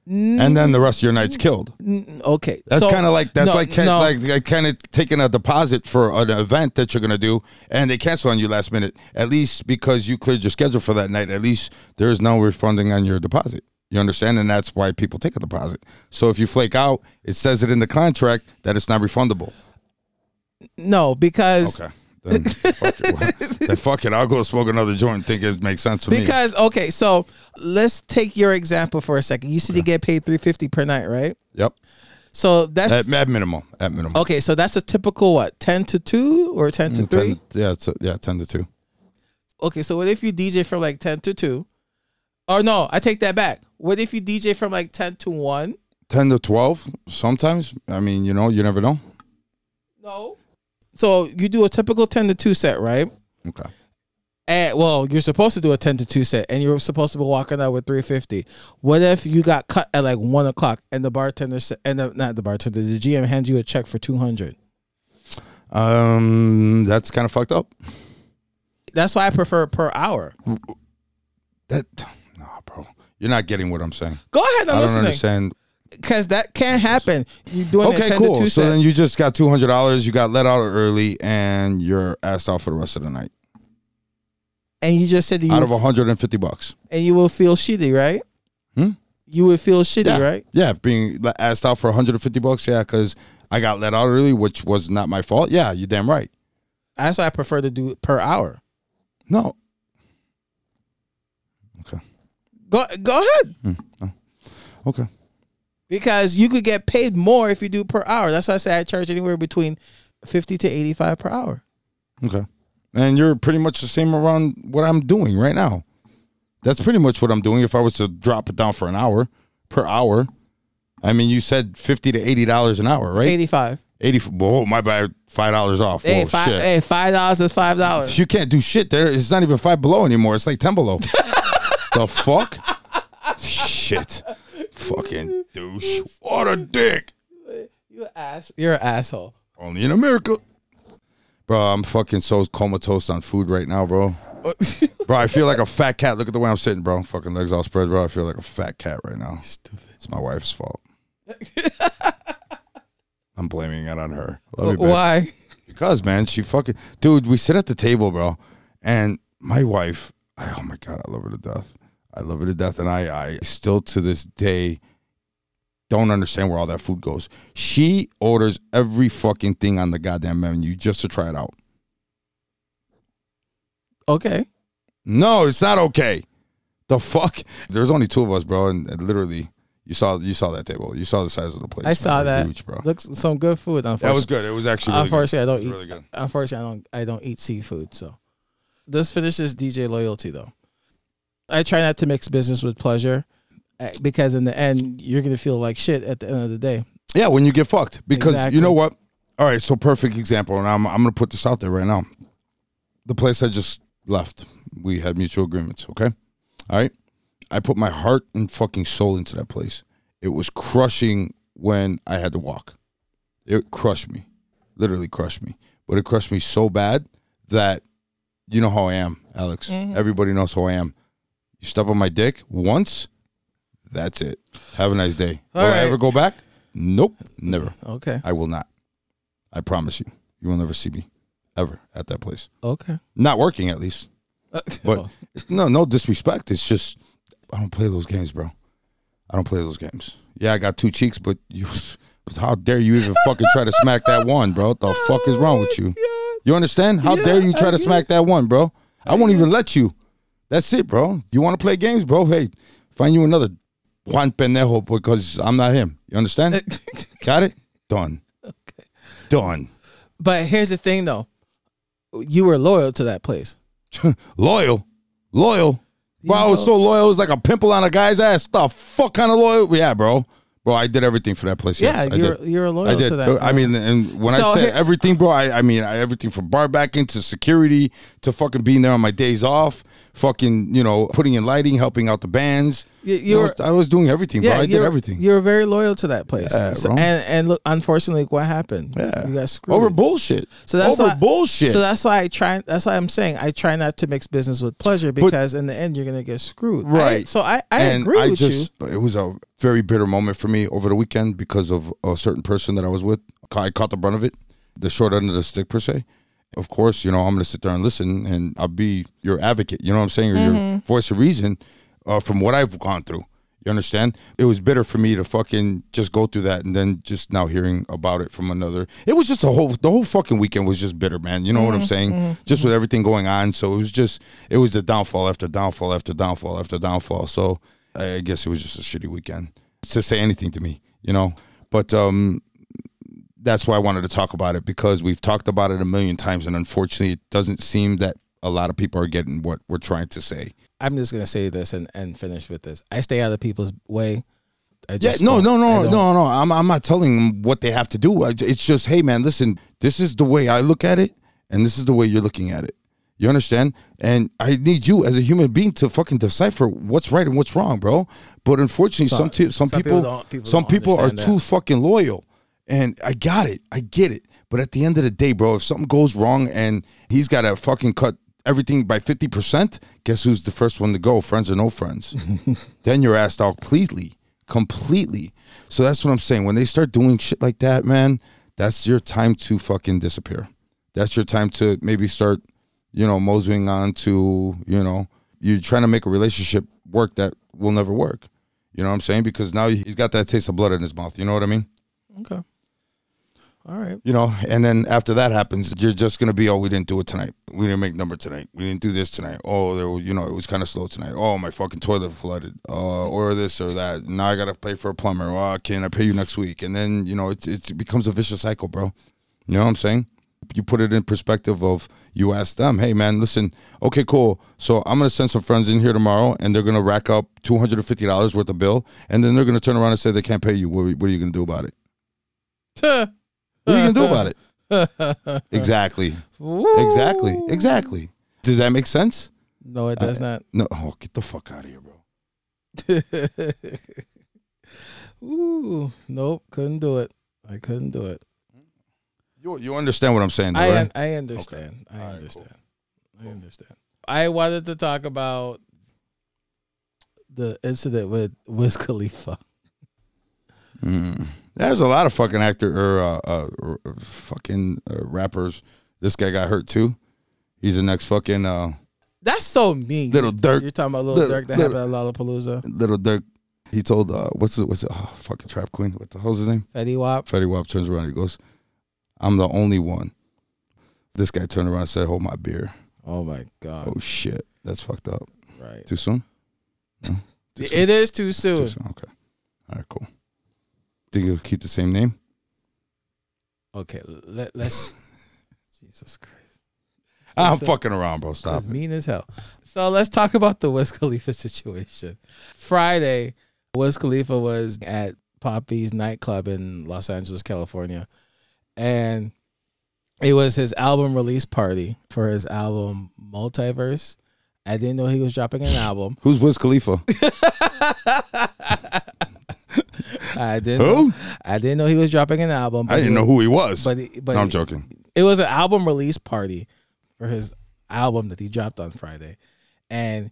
and then the rest of your night's killed. Mm, okay. That's So- kind of like that's no, like no. like, like kind of taking a deposit for an event that you're gonna do, and they cancel on you last minute. At least because you cleared your schedule for that night, at least there is no refunding on your deposit. You understand, and that's why people take a deposit. So if you flake out, it says it in the contract that it's not refundable. no because Okay, then fuck it. then fuck it. I'll go smoke another joint. and Think it makes sense to me. because okay. So let's take your example for a second. You said you get paid three fifty per night, right? Yep, So that's at, at minimum, at minimum. okay. So that's a typical what ten to two or ten to Mm, three? yeah, it's a, yeah, ten to two. Okay. So what if you DJ from like ten to two? Or no, I take that back. What if you DJ from like ten to one? 10 to 12 sometimes. I mean, you know, you never know. No. So you do a typical ten to two set, right? Okay. And well, you're supposed to do a ten to two set, and you're supposed to be walking out with three fifty. What if you got cut at like one o'clock, and the bartender sa- and the, not the bartender, the GM hands you a check for two hundred? Um, that's kind of fucked up. That's why I prefer per hour. That, nah, bro, you're not getting what I'm saying. Go ahead, I'm I don't listening. understand. Because that can't happen. You're doing Okay, 10 cool. So then you just got two hundred dollars. You got let out early, and you're asked out for the rest of the night and you just said that you out of will, hundred and fifty bucks. and you will feel shitty, right? Hmm? You would feel shitty, Yeah, right? Yeah, being asked out for 150 bucks. Yeah, because I got let out early, which was not my fault. Yeah, you're damn right. That's why I prefer to do it per hour. No. Okay. Go go ahead. Hmm. Oh. Okay. Because you could get paid more if you do per hour. That's why I say I charge anywhere between fifty to eighty five per hour. Okay. And you're pretty much the same around what I'm doing right now. That's pretty much what I'm doing. If I was to drop it down for an hour per hour, I mean, you said fifty to eighty dollars an hour, right? Eighty five. Eighty. Whoa, my bad. Five dollars off. Hey, oh five shit. hey, five dollars is five dollars. You can't do shit there. It's not even five below anymore. It's like ten below. the fuck? Shit. Fucking douche. What a dick. You ass you're an asshole. Only in America. Bro, I'm fucking so comatose on food right now, bro. Bro, I feel like a fat cat. Look at the way I'm sitting, bro. Fucking legs all spread, bro. I feel like a fat cat right now. Stupid. It's my wife's fault. I'm blaming it on her. Love you. Why? Because man, she fucking dude. We sit at the table, bro, and my wife. I, oh my god, I love her to death. I love her to death, and I, I still to this day don't understand where all that food goes. She orders every fucking thing on the goddamn menu just to try it out. Okay. No, it's not okay. The fuck? There's only two of us, bro, and, and literally, you saw you saw that table. You saw the size of the plate. I saw that. huge, bro. Looks some good food. That was good. It was actually really good. unfortunately I don't eat. really good. Unfortunately, I don't. I don't eat seafood. So, this finishes DJ loyalty though. I try not to mix business with pleasure, eh, because in the end, you're gonna feel like shit at the end of the day. Yeah, when you get fucked. Because Exactly. you know what? All right, so perfect example, and I'm I'm gonna put this out there right now. The place I just left, we had mutual agreements, okay? All right. I put my heart and fucking soul into that place. It was crushing when I had to walk. It crushed me. Literally crushed me. But it crushed me so bad that you know how I am, Alex. Mhm. Everybody knows how I am. You step on my dick once, that's it. Have a nice day. All Will I ever go back? Nope, never. Okay. I will not. I promise you. You will never see me ever at that place. Okay. Not working, at least. But no, no disrespect. It's just I don't play those games, bro. I don't play those games. Yeah, I got two cheeks, but you. How dare you even fucking try to smack that one, bro? What the fuck is wrong with you? You understand? How Yeah, dare you try to smack that one, bro? I won't even let you. That's it, bro. You want to play games, bro? Hey, find you another Juan Pendejo because I'm not him. You understand? Got it? Done. Okay. Done. but here's the thing, though. You were loyal to that place. Loyal. Loyal. Bro, I was so loyal. It was like a pimple on a guy's ass. The fuck kind of loyal? Yeah, bro. Bro, I did everything for that place. Yeah, yes, you're you're loyal I did. to that. I mean, and when So I said everything, bro, I, I mean I, everything from bar backing to security to fucking being there on my days off, fucking you know putting in lighting, helping out the bands. you, You you know, were I was doing everything, bro. I did everything You were very loyal to that place. Yeah, So- and and look, unfortunately, what happened? Yeah. you got screwed over bullshit. So that's over why- bullshit. So that's why I try. That's why I'm saying I try not to mix business with pleasure because in the end you're gonna get screwed. I- Right. so I, I and agree I with just, It was a very bitter moment for me over the weekend because of a certain person that I was with. I caught the brunt of it, the short end of the stick per se. Of course, you know I'm going to sit there and listen, and I'll be your advocate. You know what I'm saying, or Mm-hmm. your voice of reason uh, from what I've gone through. You understand? It was bitter for me to fucking just go through that, and then just now hearing about it from another. It was just a whole the whole fucking weekend was just bitter, man. You know Mm-hmm. what I'm saying? Just with everything going on, so it was just it was the downfall after downfall after downfall after downfall. So I guess it was just a shitty weekend to say anything to me, you know. But um, that's why I wanted to talk about it because we've talked about it a million times, and unfortunately, it doesn't seem that a lot of people are getting what we're trying to say. I'm just gonna say this and, and finish with this. I stay out of people's way. I Yeah, no, no, no, no, no. I'm I'm not telling them what they have to do. It's just, hey, man, listen. This is the way I look at it, and this is the way you're looking at it. You understand? And I need you as a human being to fucking decipher what's right and what's wrong, bro. But unfortunately, some Some- t- some, some people, people people some people are understand too fucking loyal. And I got it. I get it. But at the end of the day, bro, if something goes wrong and he's got to fucking cut everything by 50%, guess who's the first one to go? Friends or no friends? then you're asked out completely, completely. So that's what I'm saying. When they start doing shit like that, man, that's your time to fucking disappear. That's your time to maybe start, you know, moseying on to, you know, you're trying to make a relationship work that will never work. You know what I'm saying? Because now he's got that taste of blood in his mouth. You know what I mean? Okay. All right. You know, and then after that happens, you're just gonna be, oh, we didn't do it tonight. We didn't make number tonight. We didn't do this tonight. Oh, there, were, you know, it was kind of slow tonight. Oh, my fucking toilet flooded. Uh, or this or that. Now I gotta pay for a plumber. Oh, can I pay you next week? And then you know, it, it becomes a vicious cycle, bro. You know what I'm saying? You put it in perspective of you ask them, hey man, listen, okay, cool. So I'm gonna send some friends in here tomorrow, and they're gonna rack up two hundred and fifty dollars worth of bill, and then they're gonna turn around and say they can't pay you. What, what are you gonna do about it? What are you gonna do about it? Exactly. Exactly. Exactly. Does that make sense? No, it does not. No. Oh, get the fuck out of here, bro. Ooh, nope, couldn't do it. I couldn't do it. You you understand what I'm saying, though, I right? I understand. I All right, understand. I understand. I wanted to talk about the incident with Wiz Khalifa. Mm. There's a lot of fucking actor or uh, uh, r- r- fucking uh, rappers. This guy got hurt too. He's the next fucking uh, That's so mean. Little Durk. You're talking about Little, Little- Durk that Little- happened at Lollapalooza. little Durk. He told uh, what's it? What's it? Oh, fucking trap queen. What the hell's his name? Fetty Wap. Fetty Wap turns around. He goes, "I'm the only one." This guy turned around and said, "Hold my beer." Oh my god. Oh shit, that's fucked up. Right. Too soon. No? Too soon? It is too soon. Too soon. Okay. All right. Cool. Think you'll keep the same name? Okay, let, let's. Jesus Christ. Ah, I'm So- fucking around, bro. Stop it. mean as hell. So let's talk about the Wiz Khalifa situation. Friday, Wiz Khalifa was at Poppy's nightclub in Los Angeles, California, and it was his album release party for his album Multiverse. I didn't know he was dropping an album. Who's Wiz Khalifa? I didn't. Know, Who? I didn't know he was dropping an album. I didn't know who he was. But he- but no, I'm he- joking. it was an album release party for his album that he dropped on Friday, and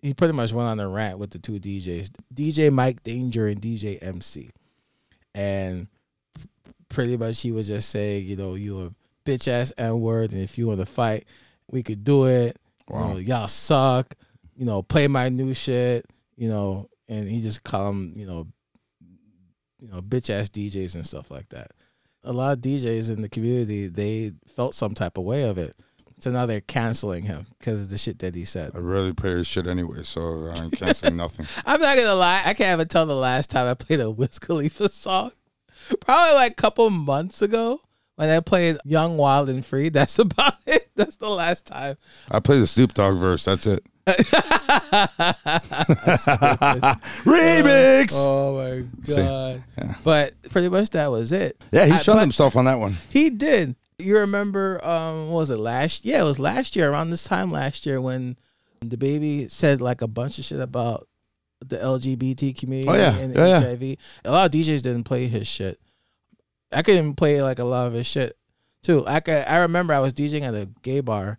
he pretty much went on a rant with the two DJs, DJ Mike Danger and DJ MC, and pretty much he was just saying, you know, you a bitch ass n word, and if you want to fight, we could do it. You Wow. know, y'all suck. You know, play my new shit. You know, and he just called them, you know, you know, bitch ass DJs and stuff like that. A lot of DJs in the community they felt some type of way of it, so now they're canceling him because of the shit that he said. I rarely play his shit anyway, so I can't say nothing. I'm not gonna lie, I can't even tell the last time I played a Wiz Khalifa song. Probably like a couple months ago when I played Young, Wild, and Free. That's about it. That's the last time. I played the Snoop Dogg verse. That's it. Remix. Oh my See, god! yeah. But pretty much that was it. yeah, he I- shot himself on that one. He did. You remember? Um, what was it last? Yeah, it was last year around this time last year when DaBaby said like a bunch of shit about the LGBT community Oh, yeah. and Yeah, yeah. HIV. A lot of DJs didn't play his shit. I couldn't play like a lot of his shit too. I could, I remember I was DJing at a gay bar,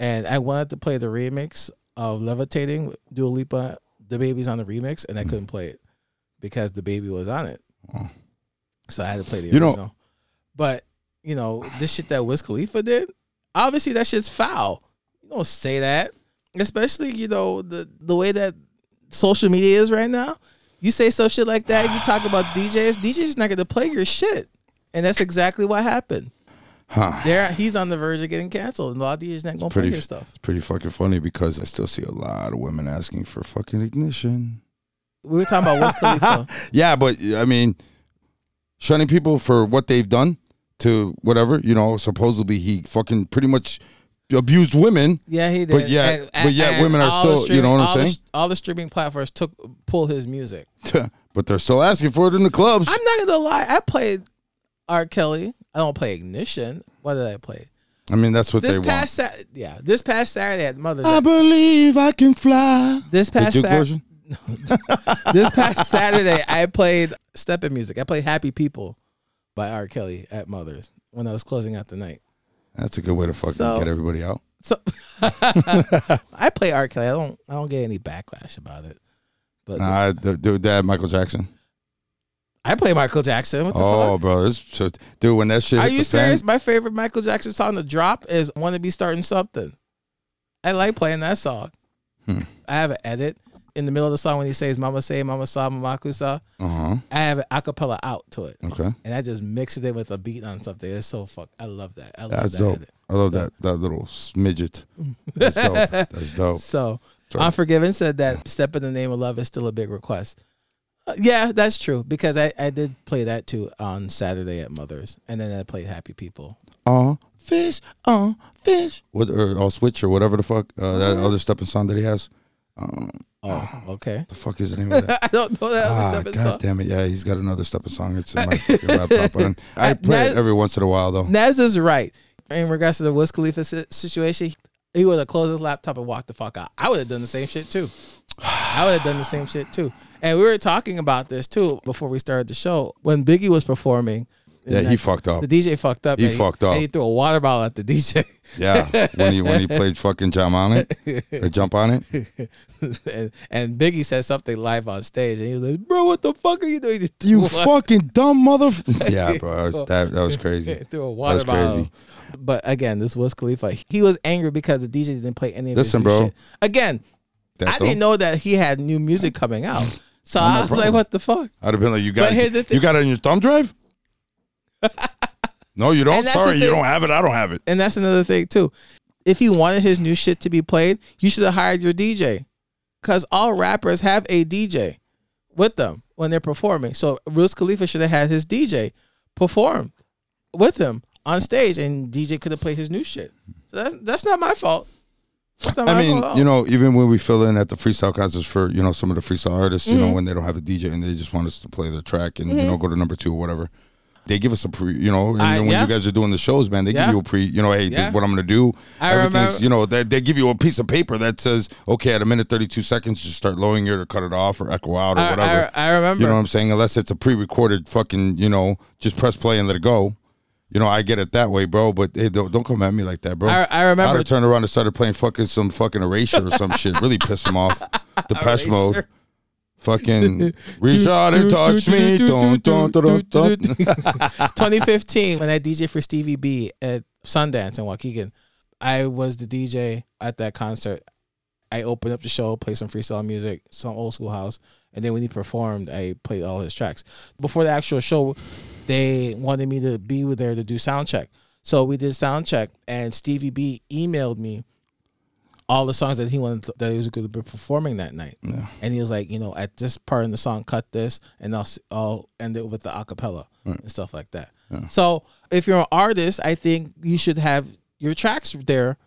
and I wanted to play the remix of "Levitating" Dua Lipa. DaBaby's on the remix, and I mm. couldn't play it because DaBaby was on it. Oh. So I had to play the You know- original. but you know this shit that Wiz Khalifa did. Obviously, that shit's foul. You don't say that, especially you know the the way that social media is right now. You say some shit like that, you talk about DJs. DJs not gonna play your shit, and that's exactly what happened. Huh. There, he's on the verge of getting canceled, and a lot of DJs not gonna play pretty- his stuff. It's pretty fucking funny because I still see a lot of women asking for fucking ignition. We were talking about Wiz Khalifa. Yeah, but I mean, shunning people for what they've done to whatever, you know, supposedly he fucking pretty much abused women. Yeah, he did. But yet- but yet women are still- you know what I'm all the- saying? all the streaming platforms took pull his music. but they're still asking for it in the clubs. I'm not gonna lie. I played R. Kelly. I don't play Ignition. What did I play? I mean, that's what This they past Sa- yeah, this past Saturday at Mother's. I Day. believe I can fly. This The past Duke Sat- version. this past Saturday I played stepping music. I played Happy People by R. Kelly at Mother's when I was closing out the night. That's a good way to fucking So- get everybody out. So I play R. Kelly. I don't I don't get any backlash about it. But Nah, I, the, dude, that Michael Jackson. I play Michael Jackson. What the Oh, fuck? bro, dude, when that shit Are you the fan- serious? My favorite Michael Jackson song to drop is "Wanna Be Starting Something." I like playing that song. Hmm. I have an edit in the middle of the song when he says "Mama say, Mama saw, Mama kusa." Uh-huh. I have an acapella out to it, Okay. and I just mix it in with a beat on something. It's so fuck. I love that. I love That's that dope. edit. I love So- that that little smidget. That's dope. That's dope. So, Sorry. Unforgiven said that "Step in the Name of Love" is still a big request. Yeah, that's true because I, I did play that too on Saturday at Mother's, and then I played Happy People. Uh fish, uh fish. What or I'll switch or whatever the fuck. Uh, that Uh-huh. other stepping song that he has. Um, Oh, okay. the fuck is the name of that? I don't know that. ah, other god song. damn it! Yeah, he's got another stepping song. It's in my fucking laptop. I play it every once in a while though. Naz is right in regards to the Wiz Khalifa situation. He would have closed his laptop and walked the fuck out. I would have done the same shit too. I would have done the same shit too. And we were talking about this too before we started the show. When Biggie was performing, Yeah, and he fucked up. the DJ fucked up. He fucked up. And he threw a water bottle at the DJ. Yeah, when he when he played fucking jump on it or jump on it. and, and Biggie said something live on stage, and he was like, "Bro, what the fuck are you doing?" You a- fucking dumb mother. yeah, bro, that was, that, that was crazy. threw a water was bottle. crazy. But again, this was Khalifa. He was angry because the DJ didn't play any of Listen, his bro. shit. Again, That I though, didn't know that he had new music coming out. So No I was like, "What the fuck?" I'd have been like, you got But here's the it. thing- You got it on your thumb drive? No, you don't. And that's the Sorry, you don't have it. I don't have it. And that's another thing too. If he wanted his new shit to be played, you should have hired your DJ, because all rappers have a DJ with them when they're performing. So Wiz Khalifa should have had his DJ perform with him on stage, and DJ could have played his new shit. So that's that's not my fault. That's not my I mean, fault. at all. you know, even when we fill in at the freestyle concerts for you know some of the freestyle artists, you Mm-hmm. know, when they don't have a DJ and they just want us to play their track and you know go to number two or whatever, they give us a pre, you know, and I- then when yeah. you guys are doing the shows, man, they Yeah. give you a pre, you know, hey, this is what I'm gonna do. I Everything's, remember- you know, they, they give you a piece of paper that says, okay, at a minute 32 seconds, just start lowering it or cut it off or echo out or I, whatever. I, I remember. You know what I'm saying? Unless it's a pre-recorded fucking, you know, just press play and let it go. You know, I get it that way, bro. But hey, don't, don't come at me like that, bro. I- I remember- I'd have turned around and started playing fucking some fucking erasure or some shit. Really piss him off. Depeche mode. Fucking reach out and touch me. Don't, don't, don't, don't. 2015 when I DJ for Stevie B at Sundance in Waukegan. I was the DJ at that concert. I opened up the show, played some freestyle music, some old school house, and then when he performed, I played all his tracks. Before the actual show, they wanted me to be with there to do sound check. So we did sound check, and Stevie B emailed me all the songs that he wanted to, that he was going to be performing that night. Yeah. And he was like, you know, at this part in the song, cut this, and I'll I'll end it with the acapella and stuff like that. So if you're an artist, I think you should have your tracks there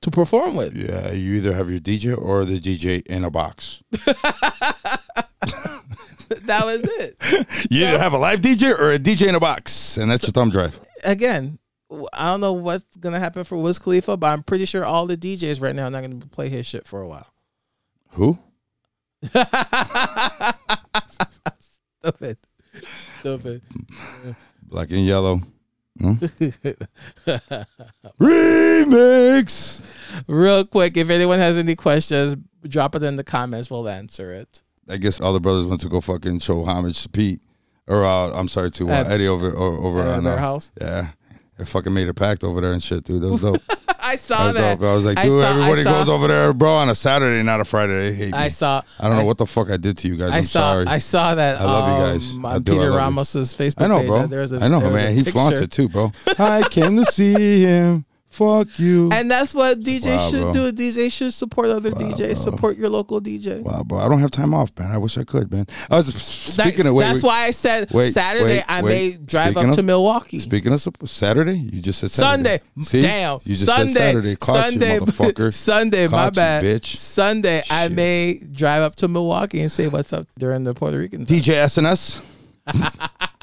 to perform with. Yeah, you either have your DJ or the DJ in a box. that was it. You either have a live DJ or a DJ in a box, and that's your thumb drive. Again, I don't know what's gonna happen for Wiz Khalifa, but I'm pretty sure all the DJs right now are not gonna play his shit for a while. Who? Stupid. Stupid. Black and yellow. Hmm? Remix. Real quick, if anyone has any questions, drop it in the comments. We'll answer it. I guess all the brothers went to go fucking show homage to Pete, or uh, I'm sorry to uh, Eddie over o- over At on their uh, house. Yeah, they fucking made a pact over there and shit, dude. That was dope. I that saw was that. dope. I was like, dude, saw- everybody goes over there, bro, on a Saturday, not a Friday. Hate me. I saw. I don't know I- what the fuck I did to you guys. I I'm saw. sorry. I saw that. I love you um, guys. I On do. I Peter you. Ramos's Facebook I know, page. bro. There's a, I know, man. He flaunts it too, bro. I came to see him. Fuck you. And that's what DJ Wow, should bro. do. DJ should support other Wow, DJs. bro. Support your local DJ. Wow, bro. I don't have time off, man. I wish I could, man. I was That- speaking of wait, that's wait, why I said wait, Saturday I may drive Speaking up of- to Milwaukee. Speaking of Saturday, you just said Saturday. Sunday, See? damn. You just Sunday, said Saturday. Caught Sunday, you, motherfucker. Sunday, my Caught you, bad. bitch. Sunday, I may drive up to Milwaukee and say what's up during the Puerto Rican. time. DJ SNS.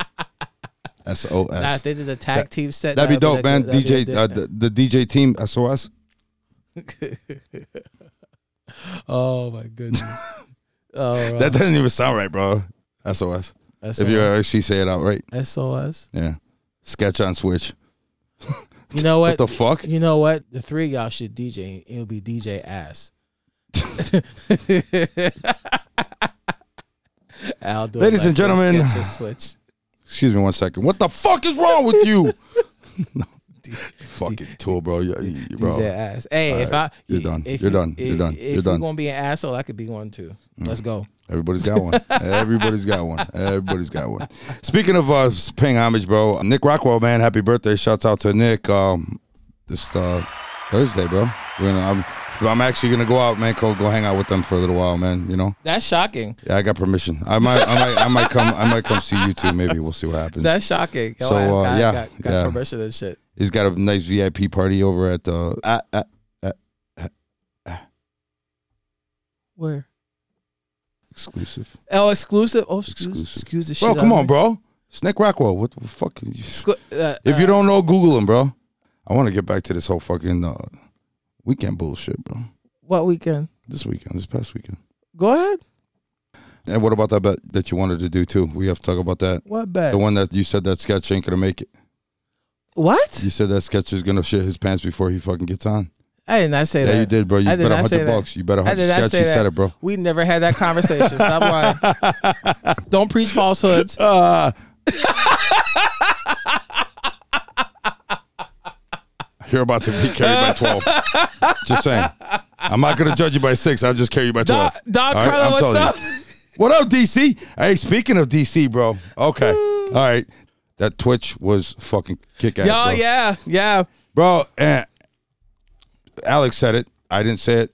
SOS. Nah, if they did a tag team set. That'd be dope, man. DJ, uh, the, the DJ team, SOS. oh my goodness. Oh, That doesn't even sound right, bro. SOS. If you actually say it out right. SOS. Yeah. Sketch on Switch. You know What what? the fuck? you know what? The three of y'all should DJ. It'll be DJ ass. I'll do it Ladies like and gentlemen. switch. Excuse me one second. What the fuck is wrong with you? no. Fucking tool, bro. You- bro. DJ ass. Hey, All if right. I You're done. if You're you- done. You're if- done. If You're you're done. Mm. gonna be an asshole, I could be one too. Let's go. Everybody's got one. Everybody's got one. Everybody's got one. Speaking of uh, paying homage, bro, Nick Rockwell, man, happy birthday! Shouts out to Nick. Um, this uh, Thursday, bro. We're gonna, I'm, I'm actually gonna go out, man. Go go hang out with them for a little while, man. You know, That's shocking. yeah, I got permission. I might, I might, I might come, I might come see you too. Maybe we'll see what happens. That's shocking. Yo, So, ass uh, got, yeah, got, got yeah. permission and shit. He's got a nice VIP party over at uh, at, at, Where? exclusive. Oh, exclusive. Oh, excuse, Exclusive. excuse the shit. Bro, come out on, me. bro. It's Nick Rockwell. What the fuck? You, Squ- uh, If you uh, don't know, Google him, bro. I want to get back to this whole fucking uh, weekend bullshit, bro. what weekend? This weekend, this past weekend. Go ahead. And what about that bet that you wanted to do too? We have to talk about that. What bet? The one that you said that sketch ain't gonna make it. what? You said that sketch is gonna shit his pants before he fucking gets on. I did not say Yeah, that. Yeah, you did, bro. You I bet hundred bucks. You bet a I hundred. did Sketch, you that. said it, bro. We never had that conversation. Stop lying. Don't preach falsehoods. Uh, you're about to be carried by twelve. just saying. I'm not gonna judge you by six. I'll just carry you by Don, twelve. Don All right, Carlo, what's you. up? What up, DC? Hey, speaking of DC, bro. Okay. All right. That Twitch was fucking kick ass. Yo, yeah, yeah. Bro, and Alex said it. I didn't say it.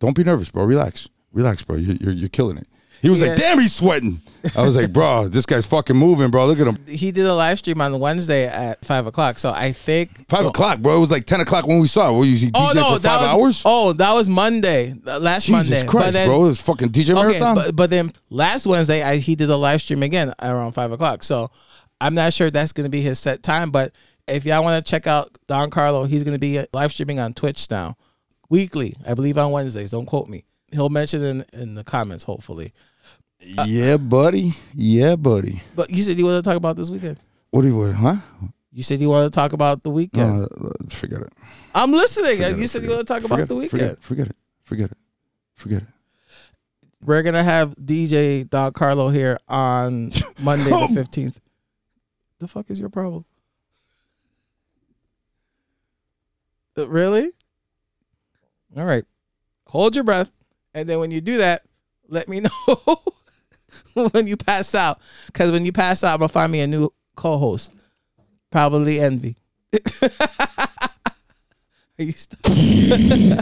Don't be nervous, bro. Relax. Relax, bro. You're, you're, you're killing it. He was like, damn, he's sweating. I was like, bro, this guy's fucking moving, bro. Look at him. He did a live stream on Wednesday at five o'clock. So I think Five o'clock, bro. It was like 10 o'clock when we saw it. Were you DJ Oh no, for that five was hours? oh that was Monday, uh, last Jesus Monday. Christ, then, bro. It was fucking DJ Okay, Marathon. but, but then last Wednesday I, he did a live stream again around five o'clock. So I'm not sure that's going to be his set time. But if y'all want to check out Don Carlo, he's going to be uh, live streaming on Twitch now, weekly. I believe on Wednesdays. Don't quote me. He'll mention it in in the comments, hopefully. Yeah, buddy. Yeah, buddy. But you said you want to talk about this weekend. What do you want, huh? You said you want to talk about the weekend. No, uh, forget it. I'm listening. Forget you it, said you forget want to talk it. about Forget the weekend. Forget it. Forget it. Forget it. Forget it. We're gonna have DJ Don Carlo here on Monday Oh. the fifteenth. The fuck is your problem? Uh, Really? All right. Hold your breath, and then when you do that, let me know when you pass out. Because when you pass out, I'm gonna find me a new co-host. Probably Envy. Are you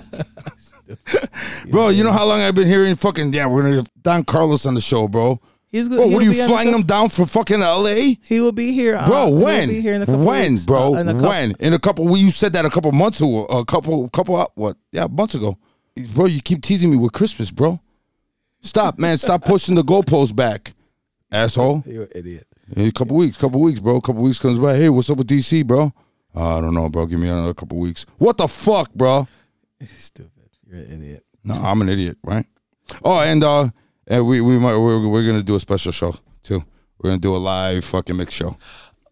Bro, you know how long I've been hearing fucking, yeah, we're to have Don Carlos on the show, bro. He's Bro, he'll what are you be on the flying him down from fucking LA? He will be here, uh, Bro, he when? Be here in a couple when, weeks. bro? Uh, in couple- when? In a couple well, you said that a couple months ago, a couple couple what? Yeah, months ago. Bro, you keep teasing me with Christmas, bro. Stop, man. Stop pushing the goalpost back. Asshole. You're an idiot. In a couple weeks, couple weeks, bro. couple weeks comes by. Hey, what's up with DC, bro? Uh, I don't know, bro. Give me another couple weeks. What the fuck, bro? Stupid. You're an idiot. No, I'm an idiot, right? Oh, and uh, and we we might we're, we're gonna do a special show too. We're gonna do a live fucking mix show.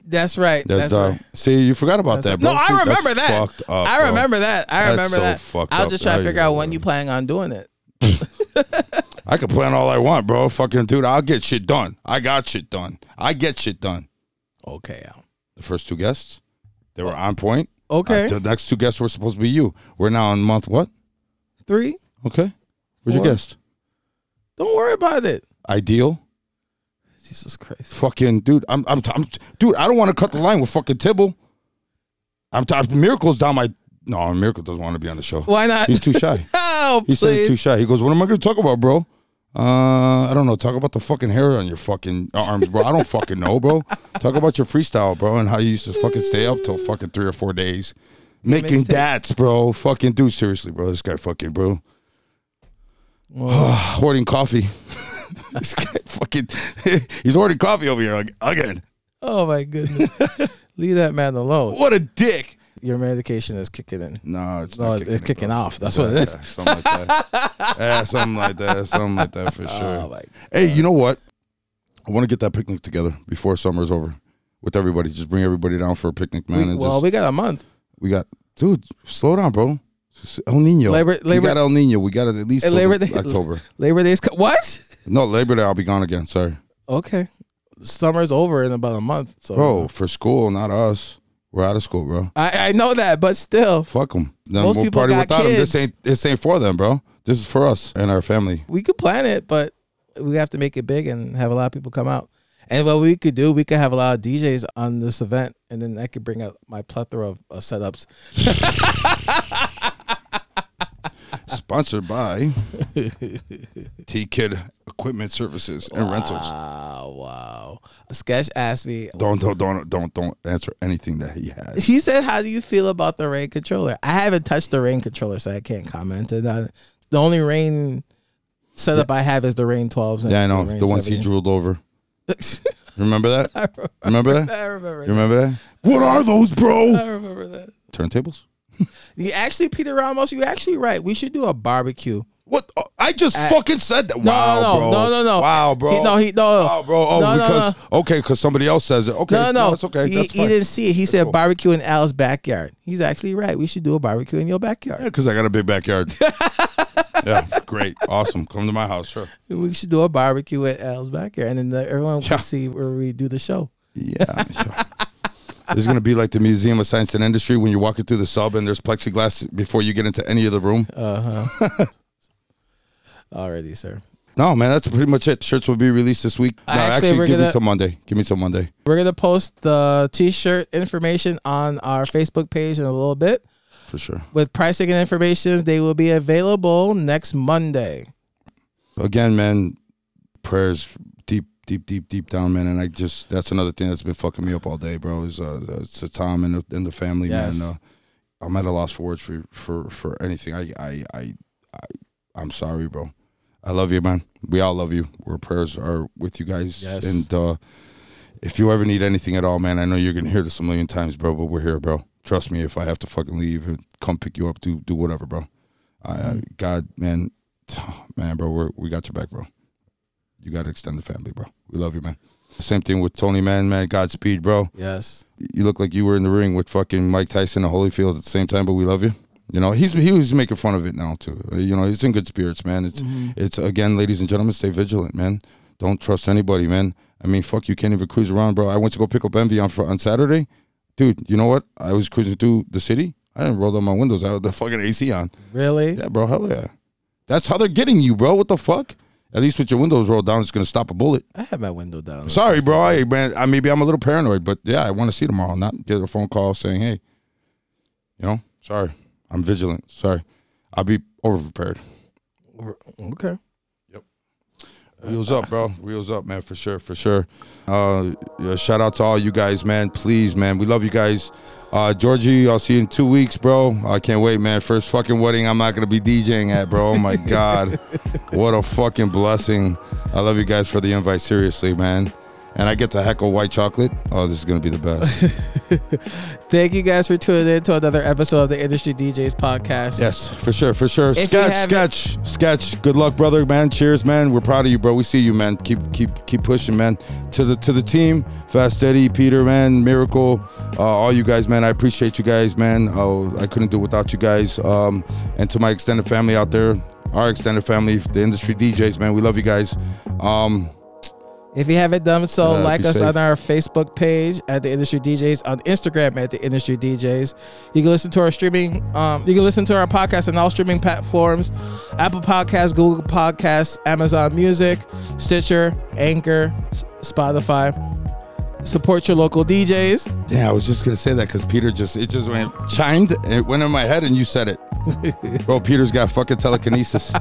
That's right. That's, That's, uh, right. see, you forgot about That's that, bro. No, I See, that's remember that. fucked up, I bro. remember that. I That's remember so that. fucked I was up. just trying to figure out when you planning on doing it. I can plan all I want, bro. Fucking dude, I'll get shit done. I got shit done. I get shit done. Okay, Al. The first two guests, they were on point. Okay. Uh, the next two guests were supposed to be you. We're now on month what? Three. Okay. Where's your guest? Don't worry about it. Ideal. Jesus Christ. Fucking dude, I'm, I'm, I'm dude. I don't want to cut the line with fucking Tibble. I'm, t- Miracle's down my. No, Miracle doesn't want to be on the show. Why not? He's too shy. oh, He says he's too shy. He goes, "What am I going to talk about, bro?" Uh, I don't know. Talk about the fucking hair on your fucking arms, bro. I don't fucking know, bro. Talk about your freestyle, bro, and how you used to fucking stay up till fucking three or four days making dats, bro. Fucking dude, seriously, bro. This guy, fucking, bro, hoarding coffee. this guy, fucking, he's hoarding coffee over here again. oh my goodness. Leave that man alone. What a dick. Your medication is kicking in. No, it's No, not it's kicking off. That's what it is. Yeah, something like that. yeah, something like that. Something like that for sure. Oh. Hey, you know what? I want to get that picnic together before summer's over with everybody. Just bring everybody down for a picnic, man. We- well, just, we got a month. we got, dude, slow down, bro. El Nino. Labor- we got El Nino. We got it at least Uh, Labor Day- October. Labor Day's co- what? No, Labor Day, I'll be gone again. Sorry. Okay, summer's over in about a month. So, Bro, for school, not us. We're out of school, bro. I I know that, but still, Fuck them. Most we'll people party got without them. This ain't this ain't for them, bro. This is for us and our family. we could plan it, but we have to make it big and have a lot of people come out. And what we could do, we could have a lot of DJs on this event, and then I could bring out my plethora of uh, setups. Sponsored by T-Kidd Equipment Services and Rentals. Wow, wow. Sketch asked me. Don't don't don't don't don't answer anything that he has. He said, "How do you feel about the Rane controller?" I haven't touched the Rane controller, so I can't comment. And uh, the only Rane setup I have is the Rane twelves. and Yeah, I know Rane the ones he 70. drooled over. Remember that? I remember, Remember that? I remember. You remember that? What are those, bro? I remember that. Turntables. You actually, Peter Ramos, you actually right. We should do a barbecue. What? Oh, I just fucking said that. No, wow, no, bro. no, no, no. Wow, bro. He, no, he no, Wow, bro. Oh, No, no, because okay, because somebody else says it. Okay, no, no, it's okay. He, That's he didn't see it. He said cool. barbecue in Al's backyard. He's actually right. We should do a barbecue in your backyard. Yeah, because I got a big backyard. yeah, great, awesome. Come to my house, sure. We should do a barbecue at Al's backyard, and then the, everyone Yeah. can see where we do the show. Yeah. sure. This is gonna be like the Museum of Science and Industry when you're walking through the sub and there's plexiglass before you get into any of the room. Uh huh. Already, sir. No, man, that's pretty much it. Shirts will be released this week. No, Actually, actually, give me gonna- some Monday. Give me some Monday We're gonna post the T-shirt information on our Facebook page in a little bit for sure. with pricing and information. They will be available next Monday. Again, man, prayers deep, deep, deep, down, man. And I just that's another thing that's been fucking me up all day, bro. Is uh, it's the Tom and the, and the family, Yes. man. Uh, I'm at a loss for words for for for anything. I I I I I'm sorry, bro. I love you, man. We all love you. Our prayers are with you guys. Yes. And uh, if you ever need anything at all, man, I know you're gonna hear this a million times, bro. But we're here, bro. Trust me. If I have to fucking leave and come pick you up, do do whatever, bro. I, I God, man, man, bro. We're, we got your back, bro. You got to extend the family, bro. We love you, man. Same thing with Tony, man, man. Godspeed, bro. Yes. You look like you were in the ring with fucking Mike Tyson and Holyfield at the same time, but we love you. You know, he's he was making fun of it now too. Uh, You know, he's in good spirits, man. It's it's again, ladies and gentlemen, stay vigilant, man. Don't trust anybody, man. I mean, fuck, you can't even cruise around, bro. I went to go pick up Envy on on Saturday, dude. You know what? I was cruising through the city. I didn't roll down my windows. I had the fucking AC on. Really? Yeah, bro. Hell yeah. That's how they're getting you, bro. What the fuck? At least with your windows rolled down, it's gonna stop a bullet. I have my window down. Sorry, bro. I man, I maybe I'm a little paranoid, but yeah, I want to see tomorrow. Not get a phone call saying, "Hey, you know, sorry, I'm vigilant. Sorry, I'll be over prepared." Okay. Wheels up, bro. Wheels up, man, for sure, for sure. Uh, yeah, shout out to all you guys, man. Please, man, we love you guys. Uh, Georgie, I'll see you in two weeks, bro. I can't wait, man. First fucking wedding I'm not gonna be DJing at, bro. Oh my god, what a fucking blessing. I love you guys for the invite, seriously, man. And I get to heckle white chocolate. Oh, this is gonna be the best. Thank you guys for tuning in to another episode of the Industry DJs podcast. yes, for sure, for sure. If sketch, sketch, sketch. Good luck, brother, man. Cheers, man. We're proud of you, bro. We see you, man. Keep, keep, keep pushing, man. To the to the team, Fast Eddie, Peter, man, Miracle, uh, all you guys, man. I appreciate you guys, man. Oh, I couldn't do it without you guys. Um, and to my extended family out there, our extended family, the industry DJs, man. We love you guys. Um, If you haven't done so, Uh, like us safe. on our Facebook page at the Industry DJs, on Instagram at the Industry DJs. You can listen to our streaming. Um, you can listen to our podcast on all streaming platforms: Apple Podcasts, Google Podcasts, Amazon Music, Stitcher, Anchor, Spotify. Support your local DJs. yeah, I was just gonna say that because Peter just it just went chimed. It went in my head, and you said it, bro. Peter's got fucking telekinesis.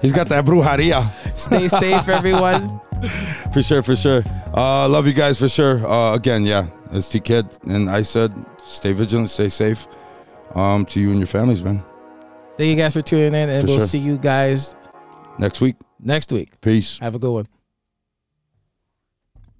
He's got that brujeria. Stay safe, everyone. For sure, for sure. Uh, love you guys for sure. Uh, again, yeah, it's T-Kidd, and I said, stay vigilant, stay safe. Um, to you and your families, man. Thank you guys for tuning in, and For we'll sure. see you guys Next week, next week. peace. Have a good one.